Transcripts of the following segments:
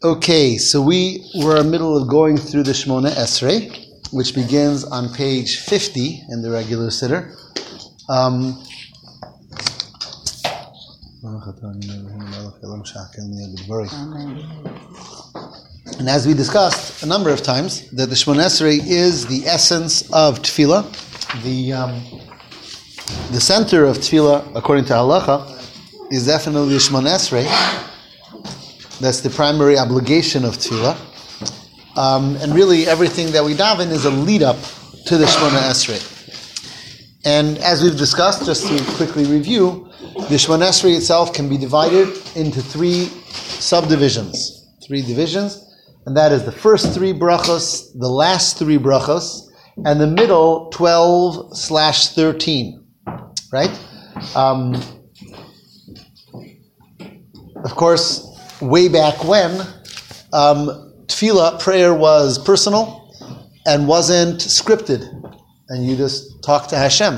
Okay, so we were in the middle of going through the Shmona Esrei, which begins on page 50 in the regular siddur. Um, and as we discussed a number of times, that the Shmona Esrei is the essence of Tefillah, the um, the center of Tefillah, according to Halacha, is definitely the Shmona Esrei. That's the primary obligation of Tefillah. Um, and really, everything that we daven is a lead up to the Shmona Esrei. And as we've discussed, just to quickly review, the Shmona Esrei itself can be divided into three subdivisions, three divisions, and that is the first three brachos, the last three brachos, and the middle 12 slash 13, right? Um, of course, way back when, um, tefillah, prayer was personal and wasn't scripted. And you just talked to Hashem.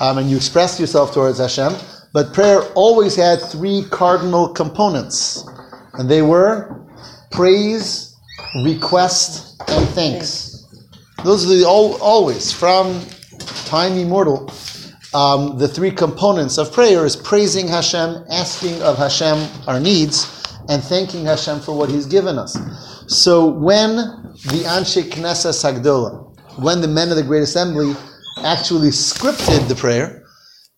Um, and you expressed yourself towards Hashem. But prayer always had three cardinal components. And they were praise, request, and thanks. Those are the all, always, from time immortal, um, the three components of prayer is praising Hashem, asking of Hashem our needs, and thanking Hashem for what He's given us. So when the Anshe Knesset Sagdola, when the men of the Great Assembly actually scripted the prayer,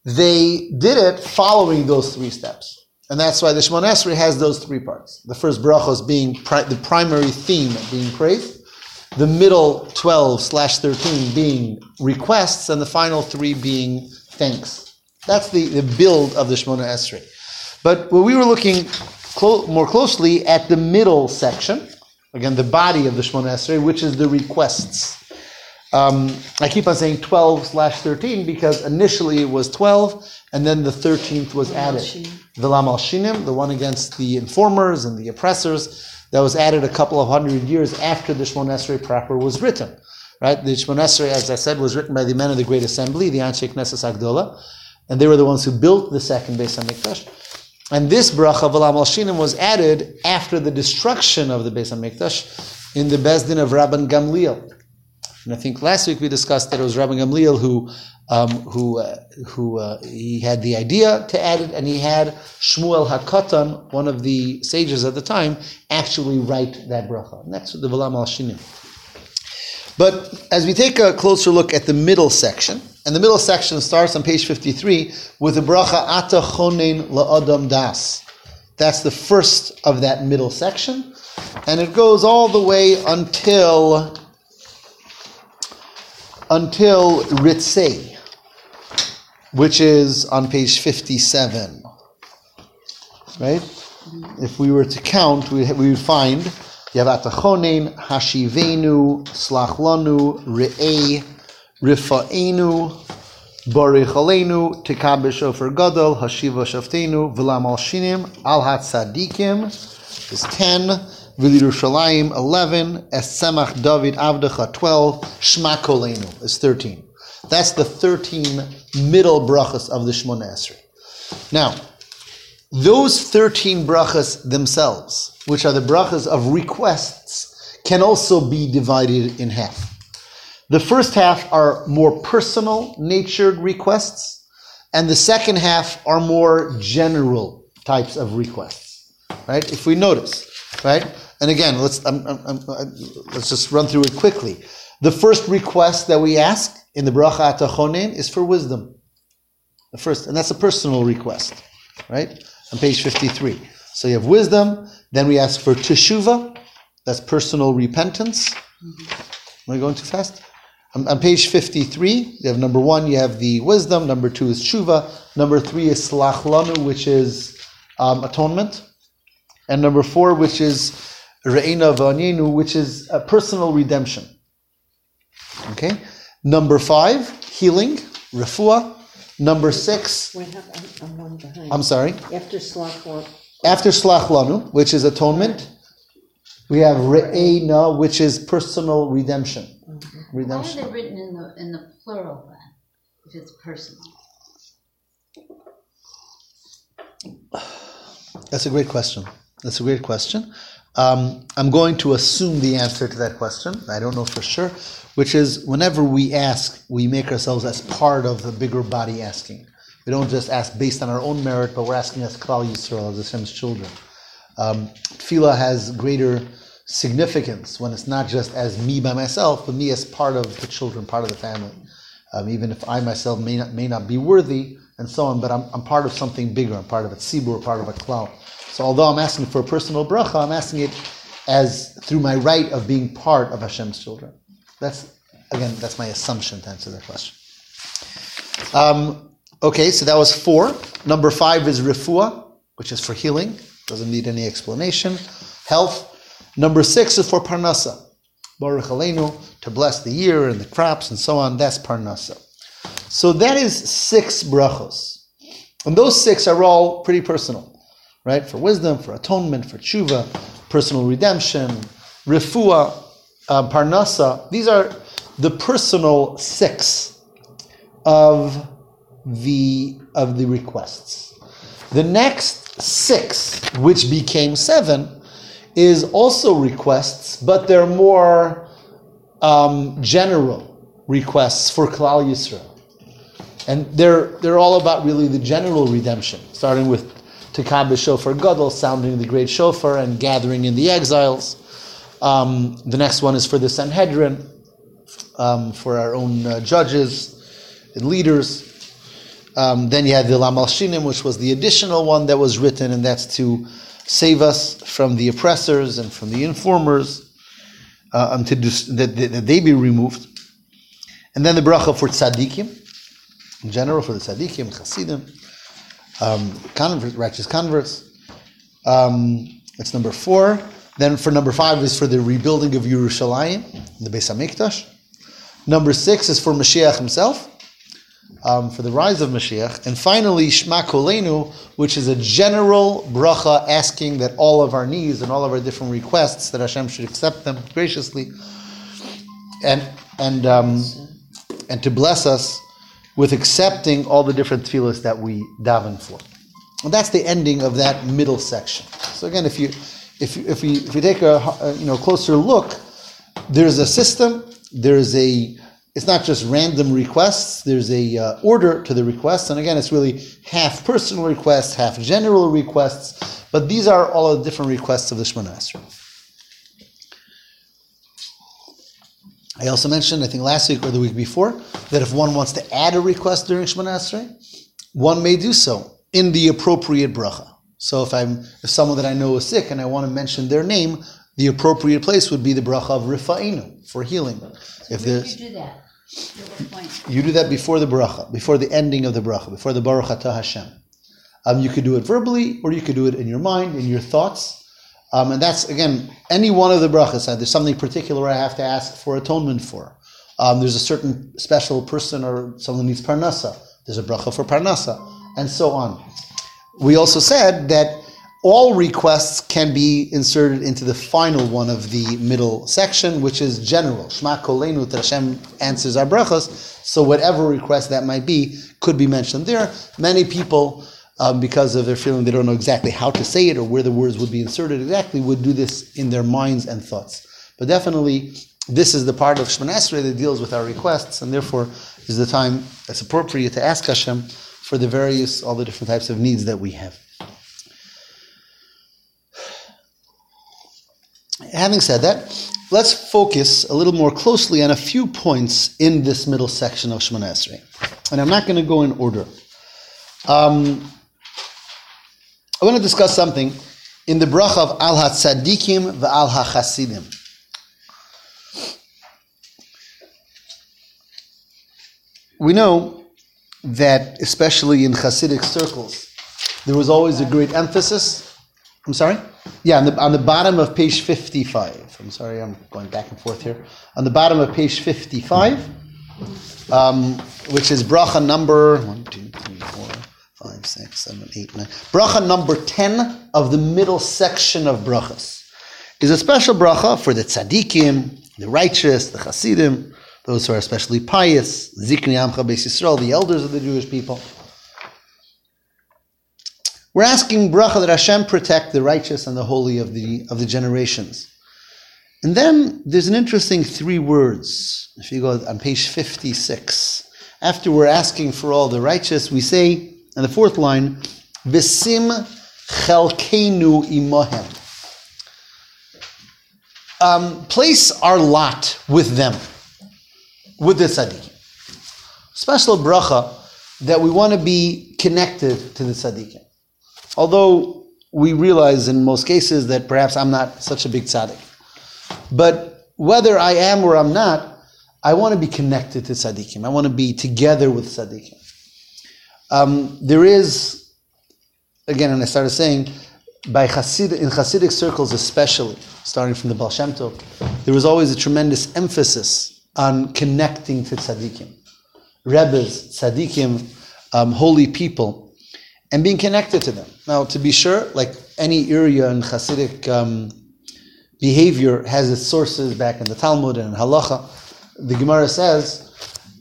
they did it following those three steps. And that's why the Shemon Esrei has those three parts. The first brachos being pri- the primary theme being praise, the middle 12 slash 13 being requests, and the final three being thanks. That's the, the build of the Shemona Esrei. But when we were looking clo- more closely at the middle section, again, the body of the Shemona Esrei, which is the requests. Um, I keep on saying 12 slash 13 because initially it was 12 and then the 13th was added. Vilam al Shinim, the one against the informers and the oppressors, that was added a couple of hundred years after the Shemon Esrei proper was written. Right? The Shemon Esrei, as I said, was written by the men of the Great Assembly, the Anshe Knesset Agdola, and they were the ones who built the second Beis Hamikdash. And this bracha Vilam al was added after the destruction of the Beis Hamikdash in the Bezdin of Rabban Gamliel. And I think last week we discussed that it was Rabban Gamliel who um, who uh, who uh, he had the idea to add it, and he had Shmuel Hakatan, one of the sages at the time, actually write that bracha. And that's the Vilam al But as we take a closer look at the middle section, and the middle section starts on page 53 with the bracha Ata Chonen La'adam Das. That's the first of that middle section, and it goes all the way until until Ritzei, which is on page 57. Right? If we were to count, we, we would find you have Hashivenu, Slachlanu, Re'ei, Rifa'enu, Barichalenu, Tekabe Shofer Gadol, Hashiva Shaftenu, Vilam al Shinim, Al Hatzadikim is 10, Vilirushalayim 11, Esemach David Avdecha 12, Shma Kolenu is 13. That's the 13 middle brachas of the Shmona Esrei. Now, those 13 brachas themselves, which are the brachas of requests, can also be divided in half. The first half are more personal natured requests, and the second half are more general types of requests. Right? If we notice, right? And again, let's um, um, um, let's just run through it quickly. The first request that we ask in the bracha atachonen is for wisdom. The first, and that's a personal request, right? On page fifty-three. So you have wisdom. Then we ask for teshuva. That's personal repentance. Am I going too fast? On, on page 53, you have number one, you have the wisdom. Number two is tshuva. Number three is slachlanu, which is um, atonement. And number four, which is re'ena v'anyenu, which is a personal redemption. Okay? Number five, healing, refuah. Number six, Wait, I'm, I'm one behind. I'm sorry, After Slachor, after slachlanu, which is atonement, we have re'ena, which is personal redemption. Why are they written in the, in the plural then, if it's personal? That's a great question. That's a great question. Um, I'm going to assume the answer to that question. I don't know for sure, which is whenever we ask, we make ourselves as part of the bigger body asking. We don't just ask based on our own merit, but we're asking as Klal Yisrael, as Hashem's children. Um, tefillah has greater significance when it's not just as me by myself, but me as part of the children, part of the family. Um, even if I myself may not, may not be worthy and so on, but I'm, I'm part of something bigger. I'm part of a tzibur, part of a klal. So although I'm asking for a personal bracha, I'm asking it as through my right of being part of Hashem's children. That's again, that's my assumption to answer that question. Um, okay, so that was four. Number five is refuah, which is for healing. Doesn't need any explanation. Health. Number six is for parnasa. Baruch Aleinu, to bless the year and the crops and so on. That's parnasa. So that is six brachos. And those six are all pretty personal, right? For wisdom, for atonement, for tshuva, personal redemption, refuah, uh, parnasa. These are the personal six of the of the requests. The next six, which became seven, is also requests, but they're more um, general requests for Klal Yisrael. And they're, they're all about really the general redemption, starting with Tekab Shofar Gadol, sounding the great shofar and gathering in the exiles. Um, the next one is for the Sanhedrin, um, for our own uh, judges and leaders. Um, then you had the Lamal Shinim, which was the additional one that was written, and that's to save us from the oppressors and from the informers, uh, to that, that, they be removed. And then the bracha for tzaddikim, in general, for the tzaddikim, chassidim, um, convert, righteous converts. Um, that's number four. Then for number five is for the rebuilding of Yerushalayim, the Beis Hamikdash. Number six is for Mashiach himself um, for the rise of Mashiach. And finally, Shema Kolenu, which is a general bracha asking that all of our needs and all of our different requests, that Hashem should accept them graciously and, and, um, and to bless us with accepting all the different tefillahs that we daven for. And that's the ending of that middle section. So again, if you if if we if we take a, you know closer look, there's a system, there's a it's not just random requests. There's a uh, order to the requests, and again, it's really half personal requests, half general requests. But these are all the different requests of the Shemona. I also mentioned, I think last week or the week before, that if one wants to add a request during Shemona one may do so in the appropriate bracha. So if I'm if someone that I know is sick and I want to mention their name, the appropriate place would be the bracha of rifa'inu for healing. So if there's do you do that? At what point? you do that before the bracha, before the ending of the bracha, before the baruch atah Hashem. Um, you could do it verbally, or you could do it in your mind, in your thoughts. Um, and that's again any one of the brachas. Uh, There's something particular I have to ask for atonement for. Um, there's a certain special person or someone needs parnasa. There's a bracha for parnasa, and so on. We also said that all requests can be inserted into the final one of the middle section, which is general. Shema kolenu that Hashem answers our brachas. So whatever request that might be could be mentioned there. Many people, um, because of their feeling they don't know exactly how to say it or where the words would be inserted exactly, would do this in their minds and thoughts. But definitely, this is the part of Shemon Esrei that deals with our requests, and therefore is the time that's appropriate to ask Hashem for the various, all the different types of needs that we have. Having said that, let's focus a little more closely on a few points in this middle section of Shemona Esrei. And I'm not going to go in order. Um, I want to discuss something in the bracha of Al HaTzadikim v'Al HaChasidim. We know that, especially in Hasidic circles, there was always a great emphasis. I'm sorry? Yeah, on the, on the bottom of page 55. I'm sorry, I'm going back and forth here. On the bottom of page 55, um, which is bracha number 1, 2, 3, 4, 5, 6, 7, 8, 9. Bracha number 10 of the middle section of brachas is a special bracha for the tzaddikim, the righteous, the chassidim, those who are especially pious, zikni amcha beis Yisrael, the elders of the Jewish people. We're asking bracha that Hashem protect the righteous and the holy of the, of the generations. And then there's an interesting three words. If you go on page 56, after we're asking for all the righteous, we say in the fourth line, Visim chelkenu imohem. Um, place our lot with them, with the tzaddikim. Special bracha that we want to be connected to the tzaddikim. Although we realize in most cases that perhaps I'm not such a big tzaddik. But whether I am or I'm not, I want to be connected to tzaddikim. I want to be together with tzaddikim. Um, there is, again, and I started saying, by Hasid, in Hasidic circles especially, starting from the Baal Shem Tov, there was always a tremendous emphasis on connecting to tzaddikim. Rebbes, tzaddikim, um, holy people, and being connected to them. Now, to be sure, like any area in Hasidic um, behavior has its sources back in the Talmud and Halacha. The Gemara says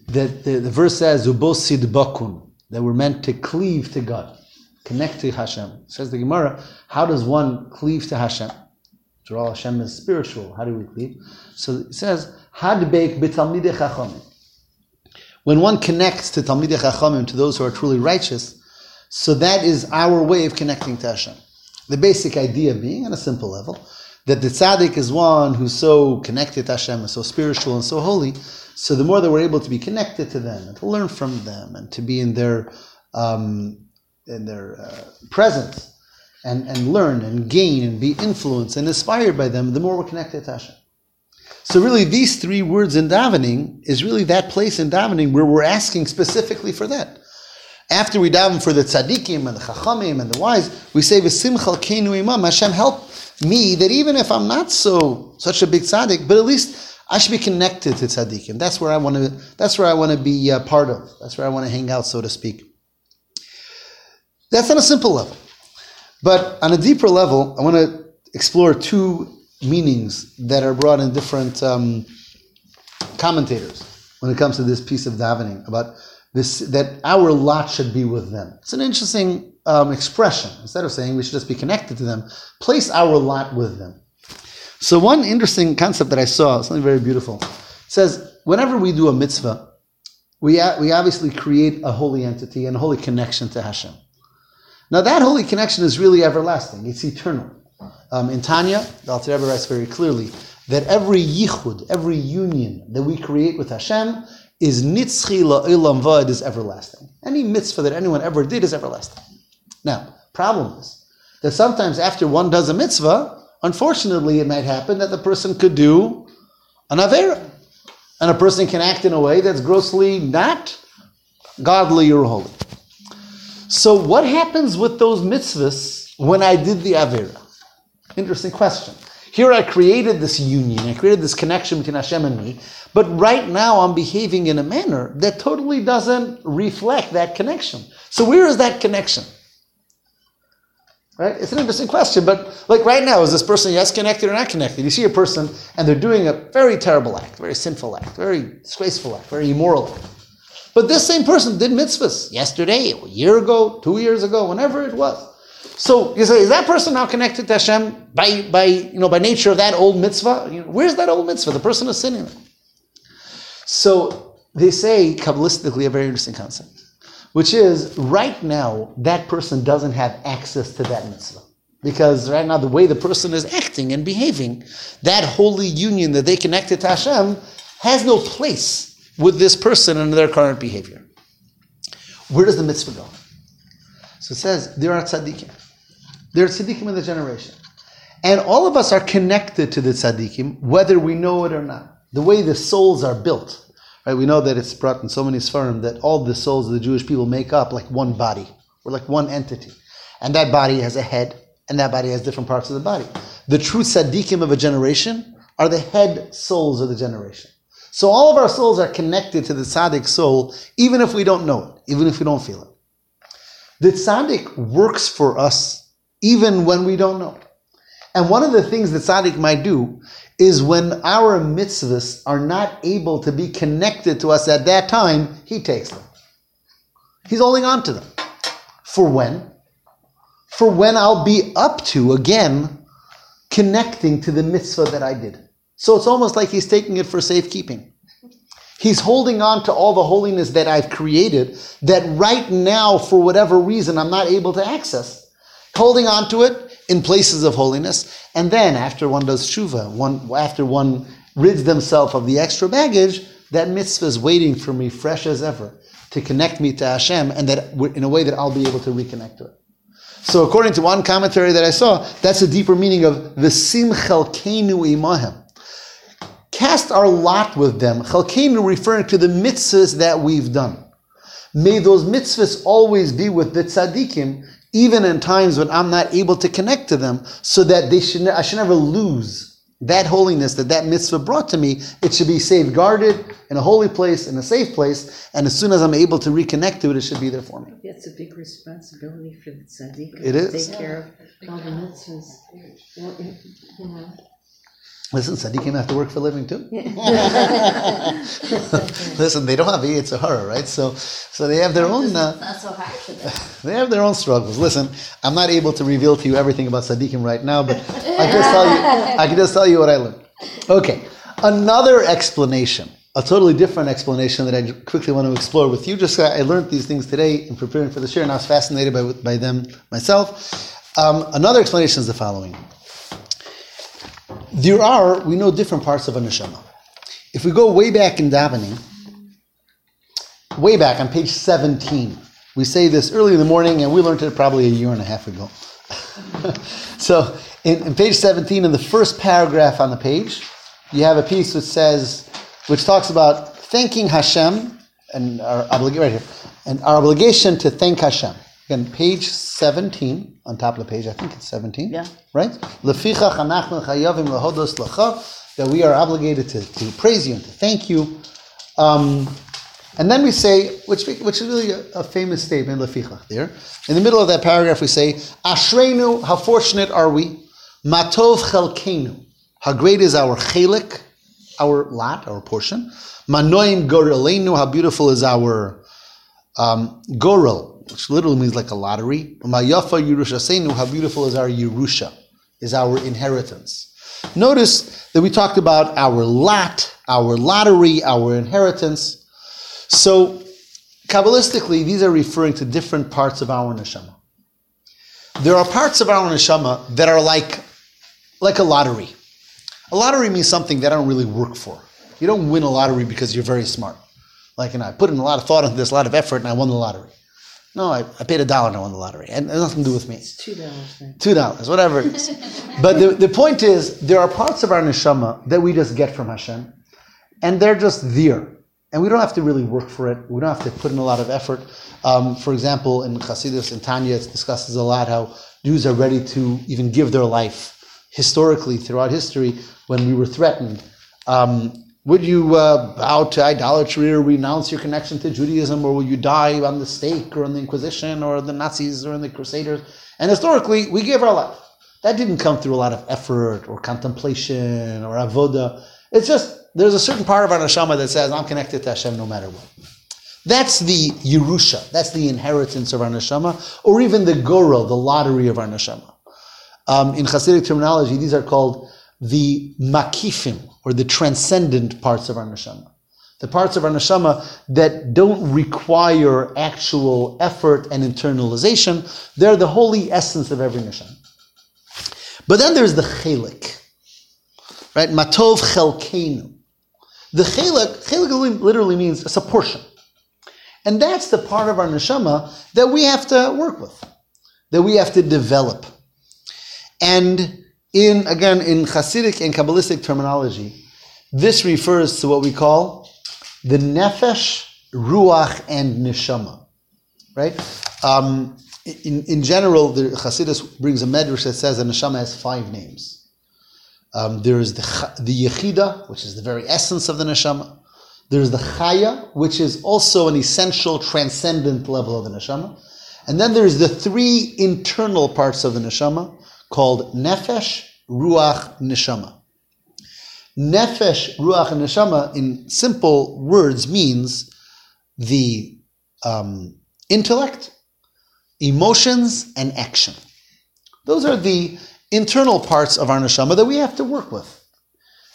that the, the verse says, Ubosid bakun, that we're meant to cleave to God, connect to Hashem. Says the Gemara, how does one cleave to Hashem? After all, Hashem is spiritual. How do we cleave? So it says, Hadbeik b'talmidei chachamim. When one connects to Talmidei Chachamim, to those who are truly righteous, so that is our way of connecting to Hashem. The basic idea being, on a simple level, that the tzaddik is one who's so connected to Hashem, and so spiritual and so holy. So the more that we're able to be connected to them and to learn from them and to be in their um, in their uh, presence and, and learn and gain and be influenced and inspired by them, the more we're connected to Hashem. So really, these three words in davening is really that place in davening where we're asking specifically for that. After we daven for the tzaddikim and the chachamim and the wise, we say, "V'simchal kenu imam." Hashem, help me that even if I'm not so such a big tzaddik, but at least I should be connected to tzaddikim. That's where I want to. That's where I want to be uh, part of. That's where I want to hang out, so to speak. That's on a simple level, but on a deeper level, I want to explore two meanings that are brought in different um, commentators when it comes to this piece of davening about this that our lot should be with them. It's an interesting um, expression. Instead of saying we should just be connected to them, place our lot with them. So one interesting concept that I saw, something very beautiful, says whenever we do a mitzvah, we, we obviously create a holy entity and a holy connection to Hashem. Now that holy connection is really everlasting. It's eternal. Um, in Tanya, the Alter Rebbe writes very clearly that every yichud, every union that we create with Hashem is nitzchi la'ilam vad is everlasting. Any mitzvah that anyone ever did is everlasting. Now, problem is that sometimes after one does a mitzvah, unfortunately, it might happen that the person could do an avera, and a person can act in a way that's grossly not godly or holy. So, what happens with those mitzvahs when I did the avera? Interesting question. Here I created this union, I created this connection between Hashem and me, but right now I'm behaving in a manner that totally doesn't reflect that connection. So where is that connection? Right? It's an interesting question, but like right now, is this person yes connected or not connected? You see a person and they're doing a very terrible act, very sinful act, very disgraceful act, very immoral act. But this same person did mitzvahs yesterday, a year ago, two years ago, whenever it was. So you say, is that person now connected to Hashem by, by, you know, by nature of that old mitzvah? You know, where's that old mitzvah? The person is sinning. So they say, Kabbalistically, a very interesting concept, which is right now, that person doesn't have access to that mitzvah. Because right now, the way the person is acting and behaving, that holy union that they connected to Hashem has no place with this person and their current behavior. Where does the mitzvah go? So it says, there are tzaddikim. There are tzaddikim in the generation. And all of us are connected to the tzaddikim, whether we know it or not. The way the souls are built. Right? We know that it's brought in so many sfarim that all the souls of the Jewish people make up like one body. We're like one entity. And that body has a head, and that body has different parts of the body. The true tzaddikim of a generation are the head souls of the generation. So all of our souls are connected to the tzaddik soul, even if we don't know it, even if we don't feel it. The tzaddik works for us even when we don't know. And one of the things that tzaddik might do is when our mitzvahs are not able to be connected to us at that time, he takes them. He's holding on to them. For when? for when I'll be up to again connecting to the mitzvah that I did. So it's almost like he's taking it for safekeeping. He's holding on to all the holiness that I've created that right now, for whatever reason, I'm not able to access. Holding on to it in places of holiness. And then after one does tshuva, one, after one rids themselves of the extra baggage, that mitzvah is waiting for me fresh as ever to connect me to Hashem and that in a way that I'll be able to reconnect to it. So according to one commentary that I saw, that's a deeper meaning of the sim chelkenu imahem. Cast our lot with them. Chelkenu referring to the mitzvahs that we've done. May those mitzvahs always be with the tzaddikim, even in times when I'm not able to connect to them, so that they should, I should never lose that holiness that that mitzvah brought to me, it should be safeguarded in a holy place, in a safe place, and as soon as I'm able to reconnect to it, it should be there for me. That's a big responsibility for the tzaddik. It is. Take care of all the mitzvahs. Well, you know. Listen, tzaddikim have to work for a living too. Listen, they don't have it's a horror, right? So, so they have their own. Uh, not so hard for them. they have their own struggles. Listen, I'm not able to reveal to you everything about tzaddikim right now, but I can just tell you. I can just tell you what I learned. Okay, another explanation, a totally different explanation that I quickly want to explore with you. Just I learned these things today in preparing for the share, and I was fascinated by by them myself. Um, another explanation is the following. There are, we know different parts of a neshama. If we go way back in davening, way back on page 17, we say this early in the morning, and we learned it probably a year and a half ago. so, in, in page 17, in the first paragraph on the page, you have a piece which says, which talks about thanking Hashem, and our obligation right here, and our obligation to thank Hashem. Again, page 17, on top of the page, I think it's 17. Yeah. Right? Lefichach anachnu chayavim lehodos lacha, that we are obligated to, to praise you and to thank you. Um, and then we say, which, which is really a, a famous statement, lefichach there. In the middle of that paragraph, we say, Ashreinu, how fortunate are we? Matov chelkenu, how great is our chelik, our lot, our portion. Manoim gorelenu, how beautiful is our um, gorel, which literally means like a lottery. Mayafa Yerushasenu, how beautiful is our Yerusha, is our inheritance. Notice that we talked about our lot, our lottery, our inheritance. So, Kabbalistically, these are referring to different parts of our neshama. There are parts of our neshama that are like, like a lottery. A lottery means something that I don't really work for. You don't win a lottery because you're very smart. Like, know, I put in a lot of thought into this, a lot of effort, and I won the lottery. No, I, I paid a dollar and I won the lottery. And it has nothing to do with me. It's two dollars. Two dollars, whatever it is. but the, the point is, there are parts of our neshama that we just get from Hashem, and they're just there. And we don't have to really work for it. We don't have to put in a lot of effort. Um, for example, in Chassidus and Tanya, it discusses a lot how Jews are ready to even give their life. Historically, throughout history, when we were threatened, um, would you uh, bow to idolatry or renounce your connection to Judaism, or will you die on the stake or in the Inquisition or the Nazis or in the Crusaders? And historically, we gave our life. That didn't come through a lot of effort or contemplation or avoda. It's just there's a certain part of our neshama that says I'm connected to Hashem no matter what. That's the Yerusha. That's the inheritance of our neshama, or even the gorel, the lottery of our neshama. Um, in Hasidic terminology, these are called the makifim, or the transcendent parts of our neshama. The parts of our neshama that don't require actual effort and internalization, they're the holy essence of every neshama. But then there's the chelik, right? Matov chelkenu. The chelik, chelik literally means it's a portion. And that's the part of our neshama that we have to work with, that we have to develop. And in, again, in Hasidic and Kabbalistic terminology, this refers to what we call the nefesh, ruach, and neshama. Right? Um, in, in general, the Hasidus brings a medrash that says the neshama has five names. Um, there is the, the yechida, which is the very essence of the neshama. There's the chaya, which is also an essential, transcendent level of the neshama. And then there's the three internal parts of the neshama called nefesh, ruach, neshama. Nefesh, ruach, and neshama, in simple words, means the um, intellect, emotions, and action. Those are the internal parts of our neshama that we have to work with.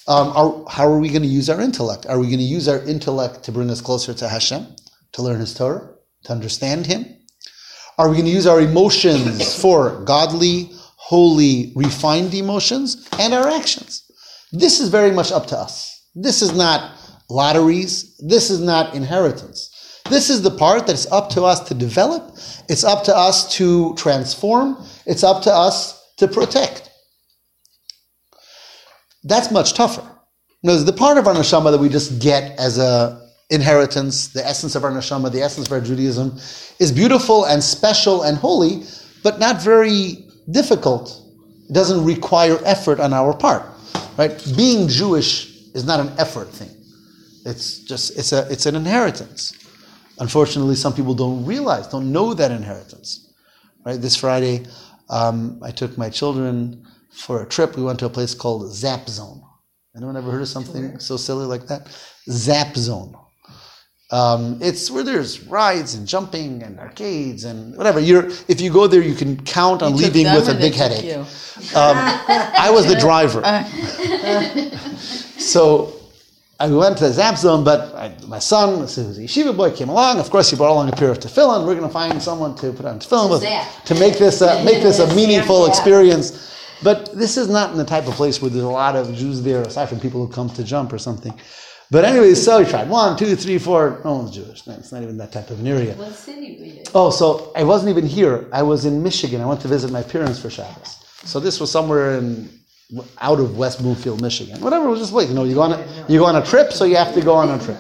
Um, how are we going to use our intellect? Are we going to use our intellect to bring us closer to Hashem, to learn His Torah, to understand Him? Are we going to use our emotions for godly, holy, refined emotions and our actions? This is very much up to us. This is not lotteries. This is not inheritance. This is the part that's up to us to develop. It's up to us to transform. It's up to us to protect. That's much tougher. Because the part of our neshama that we just get as a inheritance, the essence of our neshama, the essence of our Judaism, is beautiful and special and holy, but not very difficult. It doesn't require effort on our part. Right? Being Jewish is not an effort thing. It's just it's a it's an inheritance. Unfortunately, some people don't realize, don't know that inheritance. Right? This Friday, um, I took my children for a trip. We went to a place called Zap Zone. Anyone ever heard of something so silly like that? Zap Zone. Um, it's where there's rides and jumping and arcades and whatever. You're, if you go there, you can count on You leaving with a big headache. Um, I was the driver. so I went to the Zap Zone, but I, my son, who's a yeshiva boy, came along. Of course, he brought along a pair of tefillin. We're going to find someone to put on tefillin with to make this uh, make this a meaningful experience. But this is not in the type of place where there's a lot of Jews there, aside from people who come to jump or something. But anyway, so he tried one, two, three, four. No one's Jewish. No, It's not even that type of an area. What city were you? Oh, so I wasn't even here. I was in Michigan. I went to visit my parents for Shabbos. So this was somewhere in out of West Bloomfield, Michigan. Whatever, it was just like you know, you go on a, you go on a trip, so you have to go on a trip.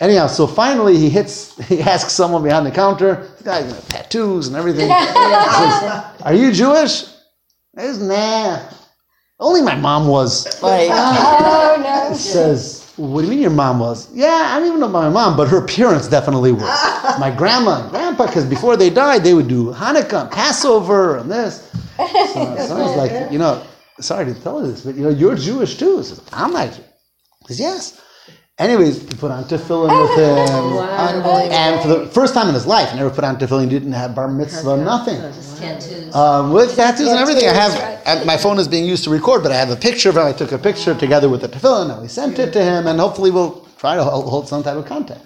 Anyhow, so finally he hits. He asks someone behind the counter. The guy's got tattoos and everything. He says, "Are you Jewish?" I says, "Nah." Only my mom was. Like, Oh, no. Says, "What do you mean your mom was?" Yeah, I don't even know about my mom, but her parents definitely were. my grandma and grandpa, because before they died, they would do Hanukkah, Passover, and this. So, so I was like, you know, sorry to tell you this, but you know, you're Jewish too. Says, I'm not Jewish. He says, yes. Anyways, he put on tefillin with him. unbelievable. And for the first time in his life, never put on tefillin, didn't have bar mitzvah, nothing. Just tattoos. Um, with tattoos and everything. I have, my phone is being used to record, but I have a picture of him. I took a picture together with the tefillin, and we sent it to him, and hopefully we'll try to hold hold some type of contact.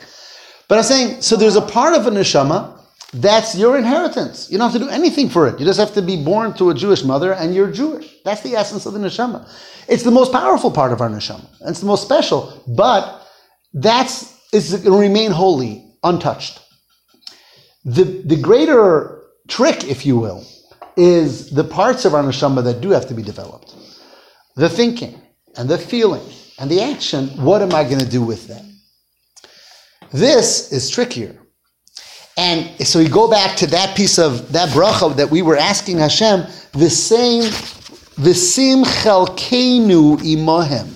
But I'm saying, so there's a part of a neshama that's your inheritance. You don't have to do anything for it. You just have to be born to a Jewish mother, and you're Jewish. That's the essence of the neshama. It's the most powerful part of our neshama. It's the most special, but that's it's going to remain holy, untouched. The, the greater trick, if you will, is the parts of our neshama that do have to be developed. The thinking and the feeling and the action, what am I going to do with that? This is trickier. And so we go back to that piece of that bracha that we were asking Hashem, the same, v'sim chelkeinu imohem.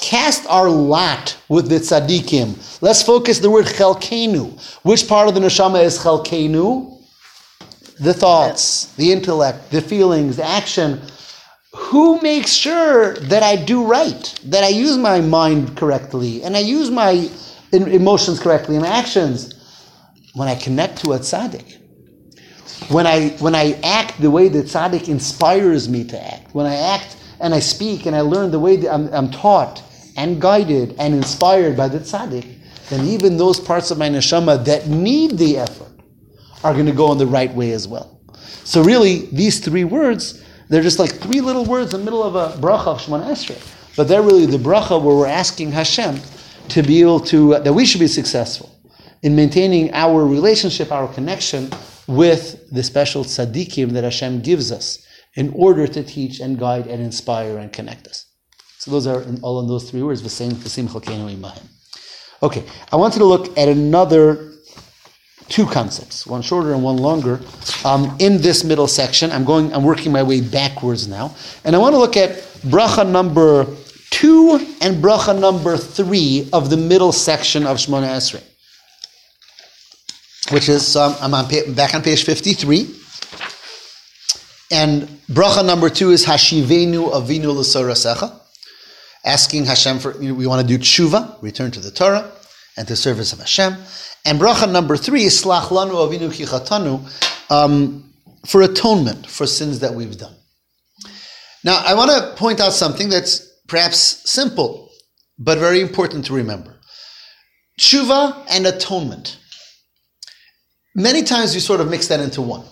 Cast our lot with the tzaddikim. Let's focus the word chelkeinu. Which part of the neshama is chelkeinu? The thoughts, the intellect, the feelings, the action. Who makes sure that I do right, that I use my mind correctly, and I use my emotions correctly, and actions? When I connect to a tzaddik, when I when I act the way the tzaddik inspires me to act, when I act and I speak and I learn the way that I'm, I'm taught and guided and inspired by the tzaddik, then even those parts of my neshama that need the effort are going to go in the right way as well. So really, these three words, they're just like three little words in the middle of a bracha of Shemona Esrei. But they're really the bracha where we're asking Hashem to be able to, that we should be successful in maintaining our relationship, our connection with the special tzaddikim that Hashem gives us in order to teach and guide and inspire and connect us. So those are in, all in those three words, v'seim v'seim chalkeinu imahim. Okay, I wanted to look at another two concepts, one shorter and one longer, um, in this middle section. I'm going, I'm working my way backwards now, and I want to look at bracha number two and bracha number three of the middle section of Shemona Esrei which is so I'm, on back on page 53 and bracha number two is hashivenu avinu l'sorasecha asking Hashem for we want to do tshuva return to the Torah and to service of Hashem and bracha number three is slach lanu avinu kichatanu um, for atonement for sins that we've done. Now, I want to point out something that's perhaps simple, but very important to remember. Tshuva and atonement. Many times we sort of mix that into one.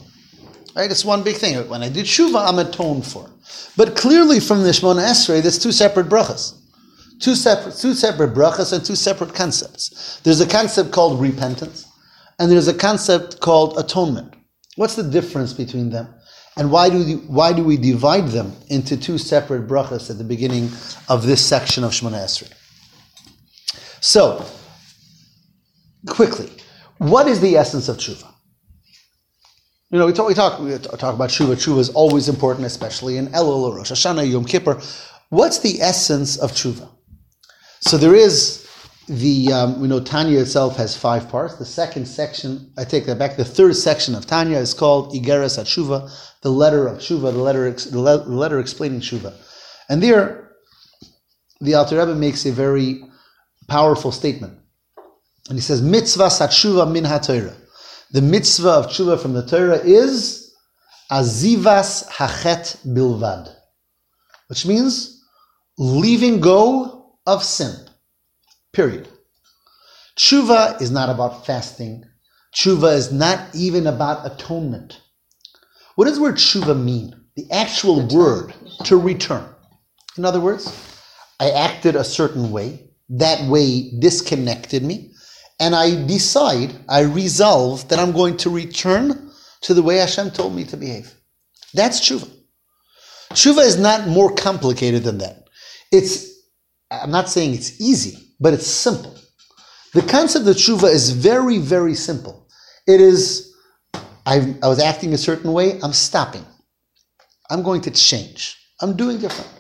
Right? It's one big thing. When I did tshuva, I'm atoned for. But clearly from the Shemona Esrei, there's two separate brachas. Two separate, two separate brachas and two separate concepts. There's a concept called repentance, and there's a concept called atonement. What's the difference between them? And why do, the, why do we divide them into two separate brachas at the beginning of this section of Shemona Esrei? So, quickly, what is the essence of tshuva? You know, we talk, we talk, we talk about tshuva. Tshuva is always important, especially in Elul Rosh Hashanah, Yom Kippur. What's the essence of tshuva? So there is the, um, we know Tanya itself has five parts. The second section, I take that back, the third section of Tanya is called Igeres HaTshuva, the letter of tshuva, the letter, the letter explaining tshuva. And there, the Alter Rebbe makes a very powerful statement. And he says, Mitzvah Satshuva min ha-Torah. The mitzvah of tshuva from the Torah is azivas hachet bilvad, which means leaving go of sin. Period. Tshuva is not about fasting. Tshuva is not even about atonement. What does the word tshuva mean? The actual return. word to return. In other words, I acted a certain way. That way disconnected me and I decide, I resolve that I'm going to return to the way Hashem told me to behave. That's tshuva. Tshuva is not more complicated than that. It's, I'm not saying it's easy, but it's simple. The concept of tshuva is very, very simple. It is, I, I was acting a certain way, I'm stopping. I'm going to change. I'm doing different.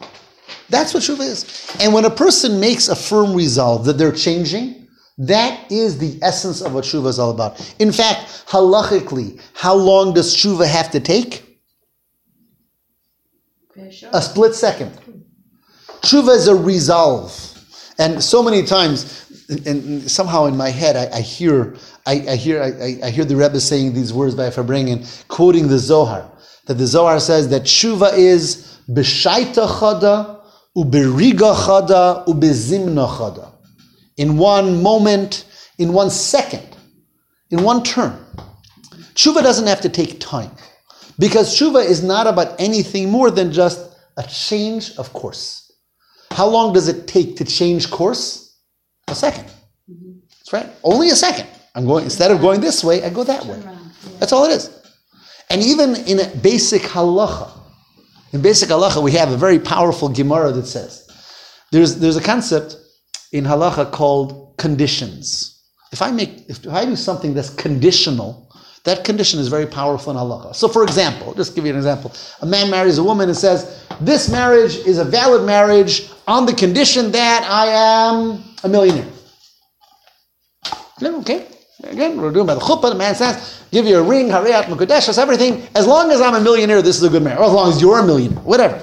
That's what tshuva is. And when a person makes a firm resolve that they're changing, that is the essence of what tshuva is all about. In fact, halachically, how long does tshuva have to take? A split second. Tshuva is a resolve. And so many times, and somehow in my head, I, I hear, I, I hear, I, I, hear the Rebbe saying these words by Farbrengen, quoting the Zohar, that the Zohar says that tshuva is b'shaita chada, uberiga chada, ubezimna chada in one moment, in one second, in one turn. Tshuva doesn't have to take time because tshuva is not about anything more than just a change of course. How long does it take to change course? A 2nd That's right. Only a second. I'm going instead of going this way, I go that way. That's all it is. And even in a basic halacha, in basic halacha, we have a very powerful Gemara that says there's there's a concept in halacha called conditions. If I make, if I do something that's conditional, that condition is very powerful in halacha. So, for example, just give you an example. A man marries a woman and says, "This marriage is a valid marriage on the condition that I am a millionaire." Okay. Again, we're doing by the chuppah. The man says, "Give you a ring, hariyat, mukadeshas, everything. As long as I'm a millionaire, this is a good marriage. Or as long as you're a millionaire, whatever."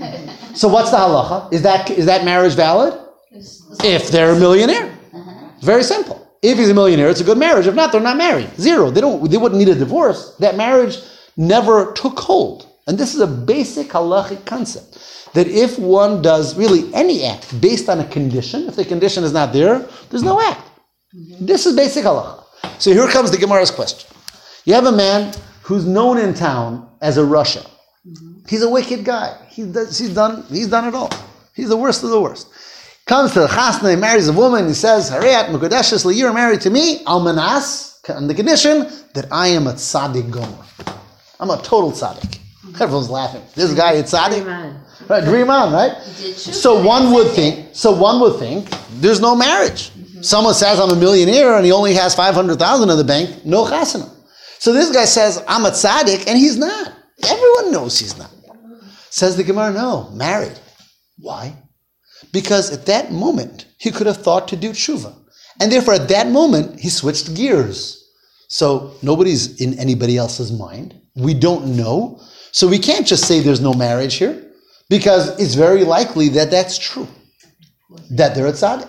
so, what's the halacha? Is that is that marriage valid? If they're a millionaire. Uh-huh. Very simple. If he's a millionaire, it's a good marriage. If not, they're not married. Zero. They don't they wouldn't need a divorce. That marriage never took hold. And this is a basic halachic concept. That if one does really any act based on a condition, if the condition is not there, there's no act. Mm-hmm. This is basic halacha. So here comes the Gemara's question. You have a man who's known in town as a rasha. Mm-hmm. He's a wicked guy. He does, he's done he's done it all. He's the worst of the worst. Comes to the chasna, he marries a woman, he says, Hariyat Mukadeshis, you're married to me, almanas, on the condition that I am a tzaddik gomer. I'm a total tzaddik. Everyone's laughing. This guy is tzaddik. Right, dream on, right? So one would think, so one would think, there's no marriage. Mm-hmm. Someone says I'm a millionaire and he only has 500,000 in the bank, no chasana. So this guy says, I'm a tzaddik, and he's not. Everyone knows he's not. Says the Gemara, no, married. Why? Because at that moment, he could have thought to do tshuva. And therefore, at that moment, he switched gears. So nobody's in anybody else's mind. We don't know. So we can't just say there's no marriage here, because it's very likely that that's true. That they're a tzaddik.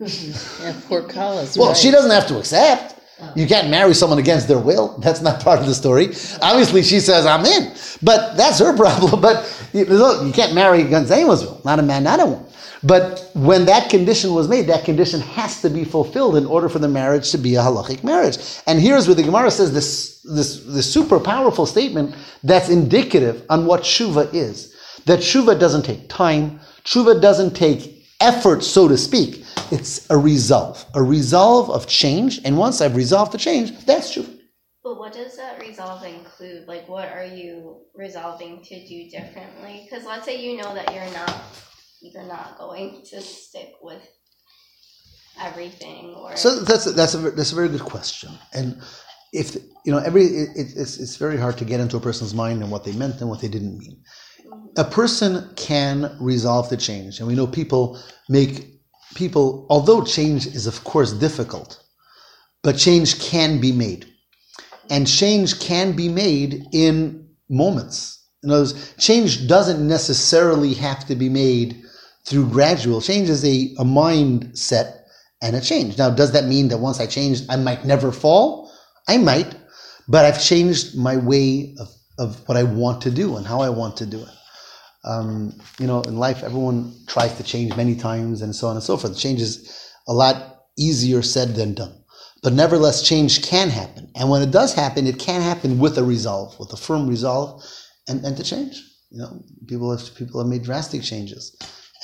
yeah, poor Kala's Well, right. she doesn't have to accept. Oh. You can't marry someone against their will. That's not part of the story. Obviously, she says, I'm in. But that's her problem. But you, look, you can't marry against anyone's will, not a man, not a woman. But when that condition was made, that condition has to be fulfilled in order for the marriage to be a halachic marriage. And here's where the Gemara says this, this, this super powerful statement that's indicative on what shuva is. That shuva doesn't take time, shuva doesn't take effort, so to speak. It's a resolve, a resolve of change. And once I've resolved to change, that's shuva. But what does that resolve include? Like, what are you resolving to do differently? Because let's say you know that you're not you're not going to stick with everything or so that's a, that's a that's a very good question. And if you know every it, it's it's very hard to get into a person's mind and what they meant and what they didn't mean. Mm-hmm. a person can resolve the change. And we know people make people although change is of course difficult but change can be made. And change can be made in moments. In other words change doesn't necessarily have to be made through gradual change is a, a mindset and a change. Now, does that mean that once I change, I might never fall? I might, but I've changed my way of, of what I want to do and how I want to do it. Um, you know, in life, everyone tries to change many times and so on and so forth. Change is a lot easier said than done. But nevertheless, change can happen. And when it does happen, it can happen with a resolve, with a firm resolve, and, and to change. You know, people have, people have made drastic changes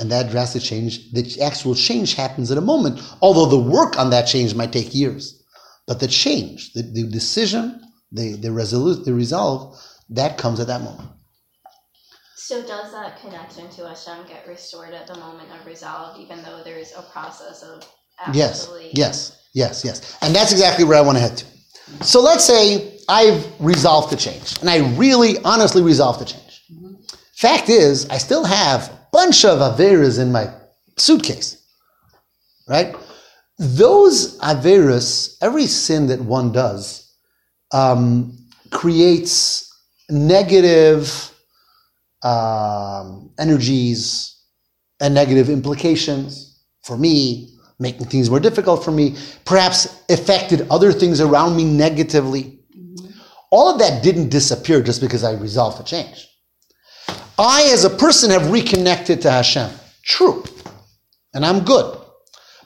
and that drastic change, the actual change happens in a moment, although the work on that change might take years. But the change, the, the decision, the, the, resolute, the resolve, that comes at that moment. So does that connection to Hashem get restored at the moment of resolve, even though there's a process of actually... Yes, yes, yes, yes. And that's exactly where I want to head to. So let's say I've resolved to change, and I really, honestly resolved to change. Mm-hmm. Fact is, I still have bunch of Averas in my suitcase. Right? Those Averas, every sin that one does, um, creates negative um, energies and negative implications for me, making things more difficult for me, perhaps affected other things around me negatively. Mm-hmm. All of that didn't disappear just because I resolved to change. I, as a person, have reconnected to Hashem. True. And I'm good.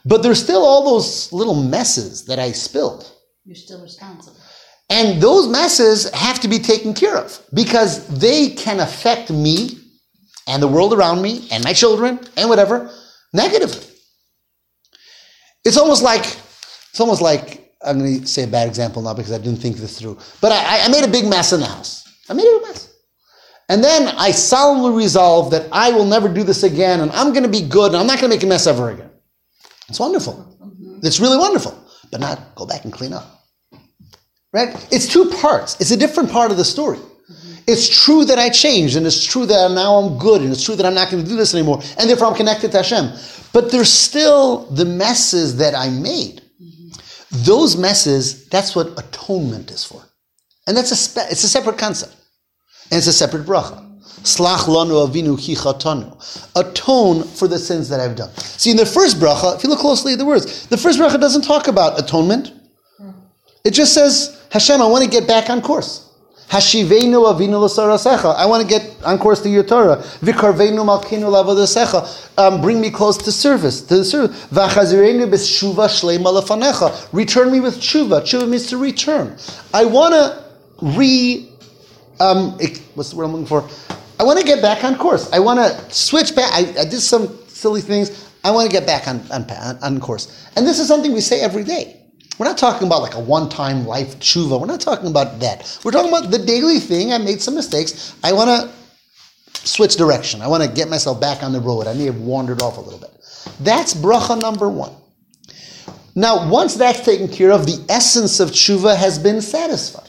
But there's still all those little messes that I spilled. You're still responsible. And those messes have to be taken care of because they can affect me and the world around me and my children and whatever negatively. It's almost like, it's almost like, I'm going to say a bad example now because I didn't think this through. But I, I made a big mess in the house. I made a big mess. And then I solemnly resolve that I will never do this again and I'm going to be good and I'm not going to make a mess ever again. It's wonderful. Mm-hmm. It's really wonderful. But not go back and clean up. Right? It's two parts. It's a different part of the story. Mm-hmm. It's true that I changed and it's true that now I'm good and it's true that I'm not going to do this anymore and therefore I'm connected to Hashem. But there's still the messes that I made. Mm-hmm. Those messes, that's what atonement is for. And that's a, spe- it's a separate concept. And it's a separate bracha. Slach lanu avinu ki chatanu. Atone for the sins that I've done. See, in the first bracha, if you look closely at the words, the first bracha doesn't talk about atonement. It just says, Hashem, I want to get back on course. Hashivenu avinu l'sarasecha. I want to get on course to your Torah. Vikarvenu malkinu lavodasecha. Um, bring me close to service, to the service. V'chazirenu b'shuva shleima lefanecha. Return me with tshuva. Tshuva means to return. I want to re um, what's the word I'm looking for? I want to get back on course. I want to switch back. I, I, did some silly things. I want to get back on, on, on course. And this is something we say every day. We're not talking about like a one-time life tshuva. We're not talking about that. We're talking about the daily thing. I made some mistakes. I want to switch direction. I want to get myself back on the road. I may have wandered off a little bit. That's bracha number one. Now, once that's taken care of, the essence of tshuva has been satisfied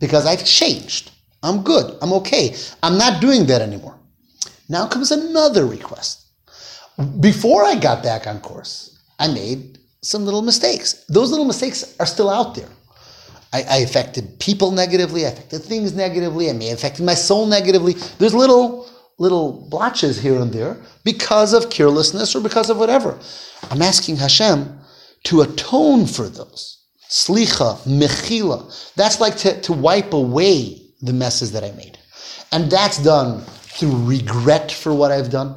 because I've changed. I'm good. I'm okay. I'm not doing that anymore. Now comes another request. Before I got back on course, I made some little mistakes. Those little mistakes are still out there. I, I affected people negatively. I affected things negatively. I may have affected my soul negatively. There's little little blotches here and there because of carelessness or because of whatever. I'm asking Hashem to atone for those slicha, mechila. That's like to, to wipe away the messes that I made. And that's done through regret for what I've done.